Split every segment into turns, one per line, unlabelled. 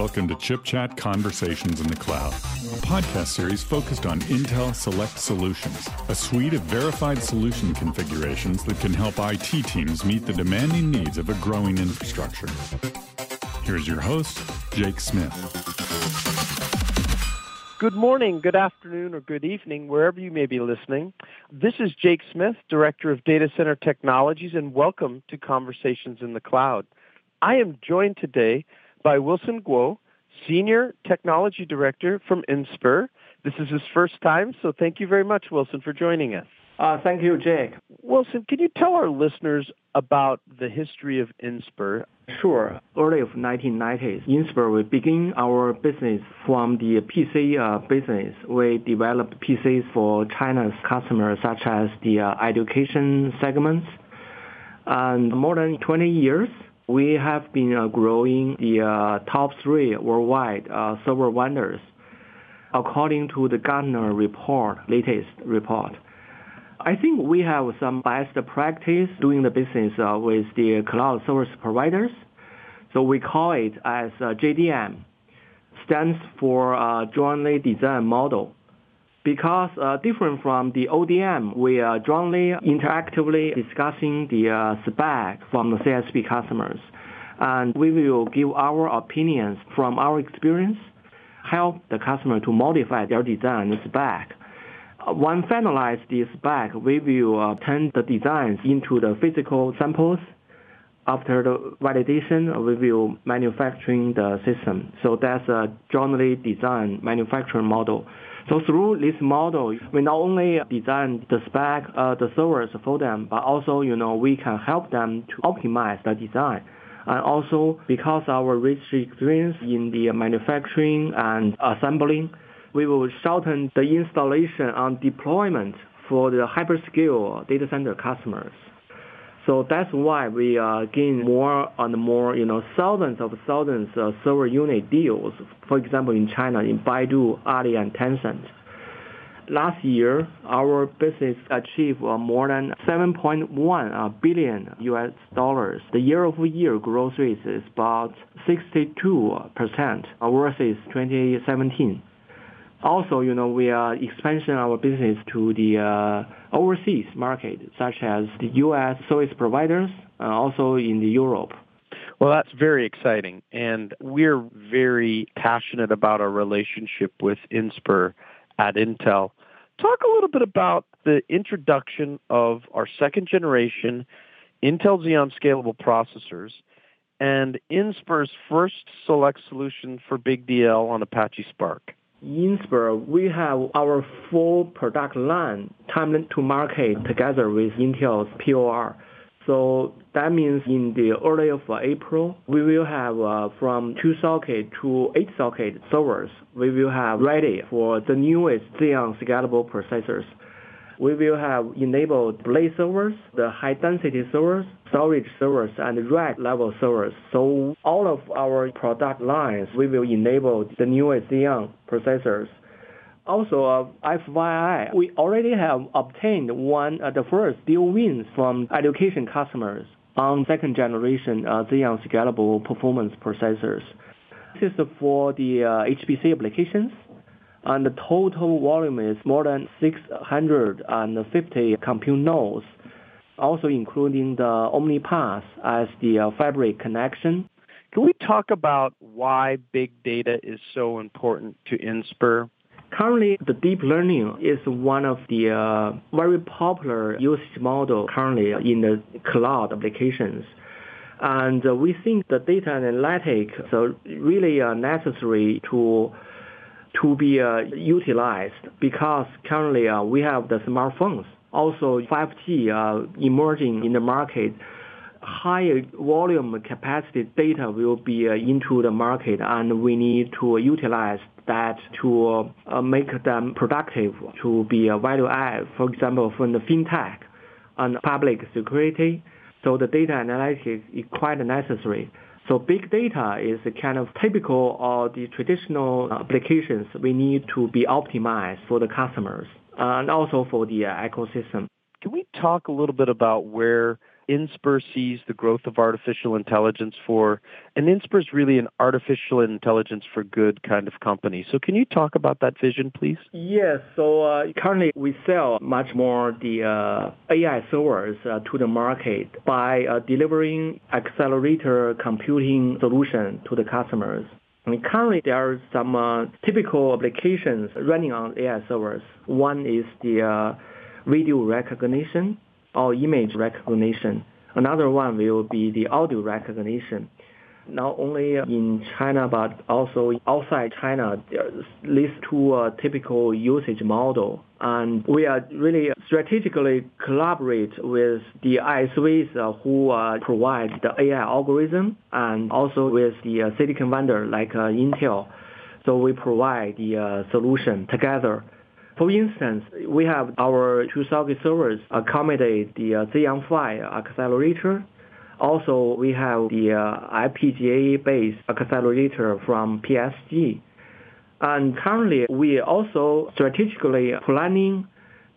Welcome to Chip Chat Conversations in the Cloud, a podcast series focused on Intel Select Solutions, a suite of verified solution configurations that can help IT teams meet the demanding needs of a growing infrastructure. Here's your host, Jake Smith.
Good morning, good afternoon, or good evening, wherever you may be listening. This is Jake Smith, Director of Data Center Technologies, and welcome to Conversations in the Cloud. I am joined today by Wilson Guo, Senior Technology Director from Inspur. This is his first time, so thank you very much, Wilson, for joining us.
Uh, thank you, Jake.
Wilson, can you tell our listeners about the history of Inspur?
Sure. Early of 1990s, Inspur, we begin our business from the PC uh, business. We developed PCs for China's customers, such as the uh, education segments. And more than 20 years, we have been uh, growing the uh, top three worldwide uh, server vendors according to the Gartner report, latest report. I think we have some best practice doing the business with the cloud service providers. So we call it as JDM, stands for jointly design model. Because uh, different from the ODM, we are jointly interactively discussing the uh, spec from the CSP customers. And we will give our opinions from our experience, help the customer to modify their design spec when finalize the spec, we will uh, turn the designs into the physical samples. After the validation, we will manufacturing the system. So that's a jointly designed manufacturing model. So through this model, we not only design the spec, uh, the servers for them, but also, you know, we can help them to optimize the design. And also because our rich experience in the manufacturing and assembling, we will shorten the installation and deployment for the hyperscale data center customers. So that's why we are getting more and more, you know, thousands of thousands of server unit deals. For example, in China, in Baidu, Ali, and Tencent. Last year, our business achieved uh, more than 7.1 uh, US dollars. The year-over-year growth rate is about 62% versus 2017. Also, you know, we are expanding our business to the uh, overseas market, such as the U.S. service providers, uh, also in Europe.
Well, that's very exciting, and we're very passionate about our relationship with Inspur at Intel. Talk a little bit about the introduction of our second generation Intel Xeon scalable processors and Inspur's first select solution for BigDL on Apache Spark.
Inspur, we have our full product line time to market together with Intel's POR. So that means in the early of April, we will have uh, from two socket to eight socket servers. We will have ready for the newest Xeon scalable processors we will have enabled blade servers, the high density servers, storage servers, and rack level servers. So all of our product lines, we will enable the newest Xeon processors. Also, uh, FYI, we already have obtained one uh, the first deal wins from education customers on second generation uh, Xeon scalable performance processors. This is for the uh, HPC applications and the total volume is more than 650 compute nodes, also including the OmniPath as the uh, fabric connection.
Can we talk about why big data is so important to Inspur?
Currently, the deep learning is one of the uh, very popular usage model currently in the cloud applications. And uh, we think the data analytics are really uh, necessary to to be uh, utilized because currently uh, we have the smartphones. Also, 5G uh, emerging in the market. Higher volume capacity data will be uh, into the market, and we need to utilize that to uh, make them productive, to be a value add. For example, from the fintech and public security. So the data analysis is quite necessary. So big data is kind of typical of the traditional applications we need to be optimized for the customers uh, and also for the uh, ecosystem.
Can we talk a little bit about where Inspur sees the growth of artificial intelligence for, and Inspur is really an artificial intelligence for good kind of company. So can you talk about that vision, please?
Yes. So uh, currently we sell much more the uh, AI servers uh, to the market by uh, delivering accelerator computing solution to the customers. I mean, currently there are some uh, typical applications running on AI servers. One is the uh, video recognition or image recognition. Another one will be the audio recognition. Not only in China, but also outside China, these two uh, typical usage model. And we are really strategically collaborate with the ISVs uh, who uh, provide the AI algorithm and also with the silicon vendor like Intel. So we provide the solution together for instance, we have our two socket servers accommodate the uh, Xeon accelerator. Also, we have the uh, FPGA-based accelerator from PSG. And currently, we also strategically planning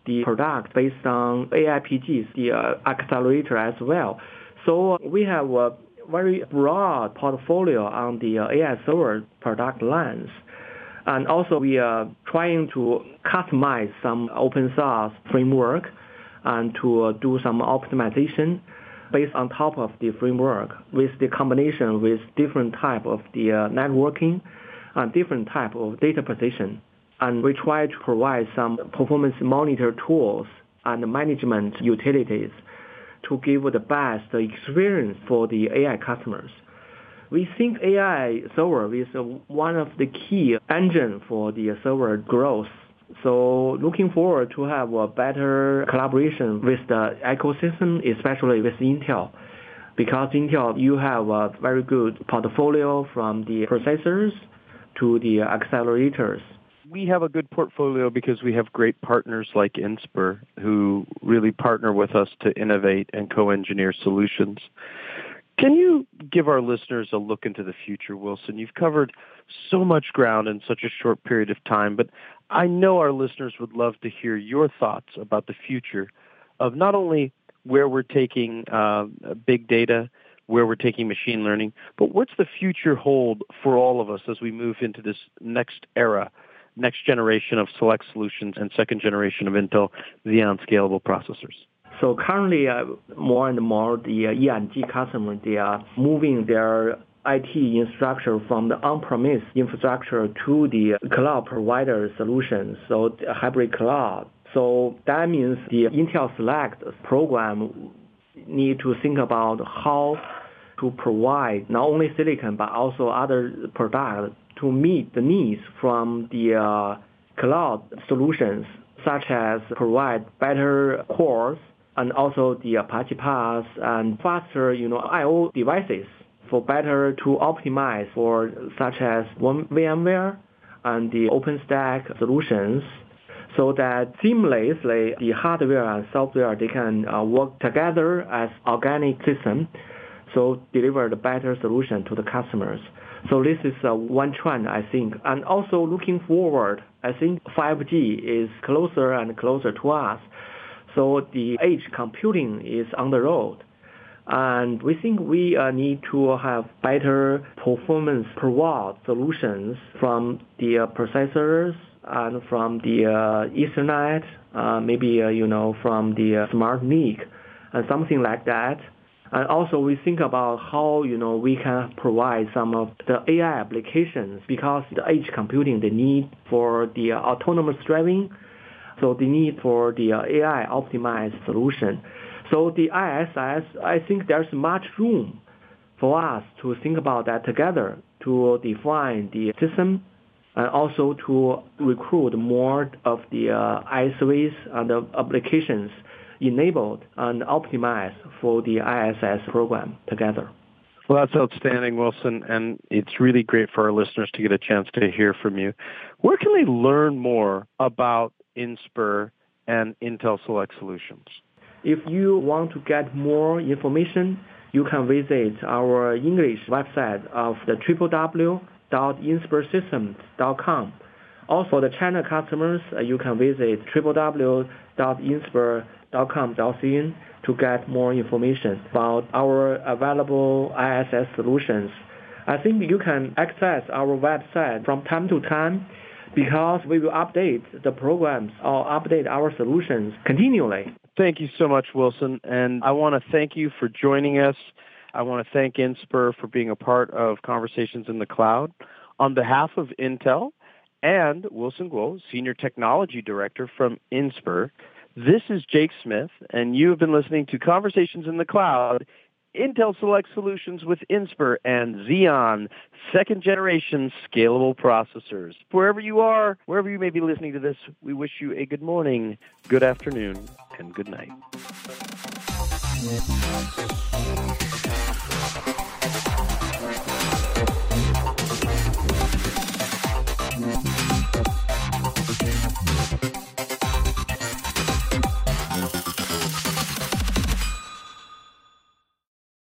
the product based on AIPGs, the uh, accelerator as well. So we have a very broad portfolio on the uh, AI server product lines. And also we are trying to customize some open source framework and to do some optimization based on top of the framework with the combination with different type of the uh, networking and different type of data position. And we try to provide some performance monitor tools and management utilities to give the best experience for the AI customers. We think AI server is one of the key engine for the server growth. So looking forward to have a better collaboration with the ecosystem, especially with Intel. Because Intel, you have a very good portfolio from the processors to the accelerators.
We have a good portfolio because we have great partners like Inspur who really partner with us to innovate and co-engineer solutions. Can you give our listeners a look into the future, Wilson? You've covered so much ground in such a short period of time, but I know our listeners would love to hear your thoughts about the future of not only where we're taking uh, big data, where we're taking machine learning, but what's the future hold for all of us as we move into this next era, next generation of select solutions and second generation of Intel Xeon scalable processors?
So currently, uh, more and more the uh, E&G customers, they are moving their IT infrastructure from the on-premise infrastructure to the cloud provider solutions, so hybrid cloud. So that means the Intel Select program need to think about how to provide not only silicon but also other products to meet the needs from the uh, cloud solutions, such as provide better cores and also the Apache Pass and faster, you know, I/O devices for better to optimize for such as one VMware and the OpenStack solutions so that seamlessly the hardware and software they can uh, work together as organic system so deliver the better solution to the customers. So this is uh, one trend I think. And also looking forward, I think 5G is closer and closer to us. So the edge computing is on the road. And we think we uh, need to have better performance per watt solutions from the uh, processors and from the uh, Ethernet, uh, maybe, uh, you know, from the uh, smart NIC and something like that. And also we think about how, you know, we can provide some of the AI applications because the edge computing, the need for the autonomous driving so the need for the uh, AI optimized solution. So the ISS, I think there's much room for us to think about that together to define the system and also to recruit more of the uh, ISVs and the applications enabled and optimized for the ISS program together.
Well, that's outstanding, Wilson, and it's really great for our listeners to get a chance to hear from you. Where can they learn more about Inspur, and Intel Select Solutions.
If you want to get more information, you can visit our English website of the www.inspursystems.com Also, the China customers, uh, you can visit www.inspur.com.cn to get more information about our available ISS solutions. I think you can access our website from time to time because we will update the programs or update our solutions continually.
Thank you so much, Wilson. And I want to thank you for joining us. I want to thank Inspur for being a part of Conversations in the Cloud. On behalf of Intel and Wilson Guo, Senior Technology Director from Inspur, this is Jake Smith, and you have been listening to Conversations in the Cloud, Intel Select Solutions with Inspur and Xeon second generation scalable processors. Wherever you are, wherever you may be listening to this, we wish you a good morning, good afternoon, and good night.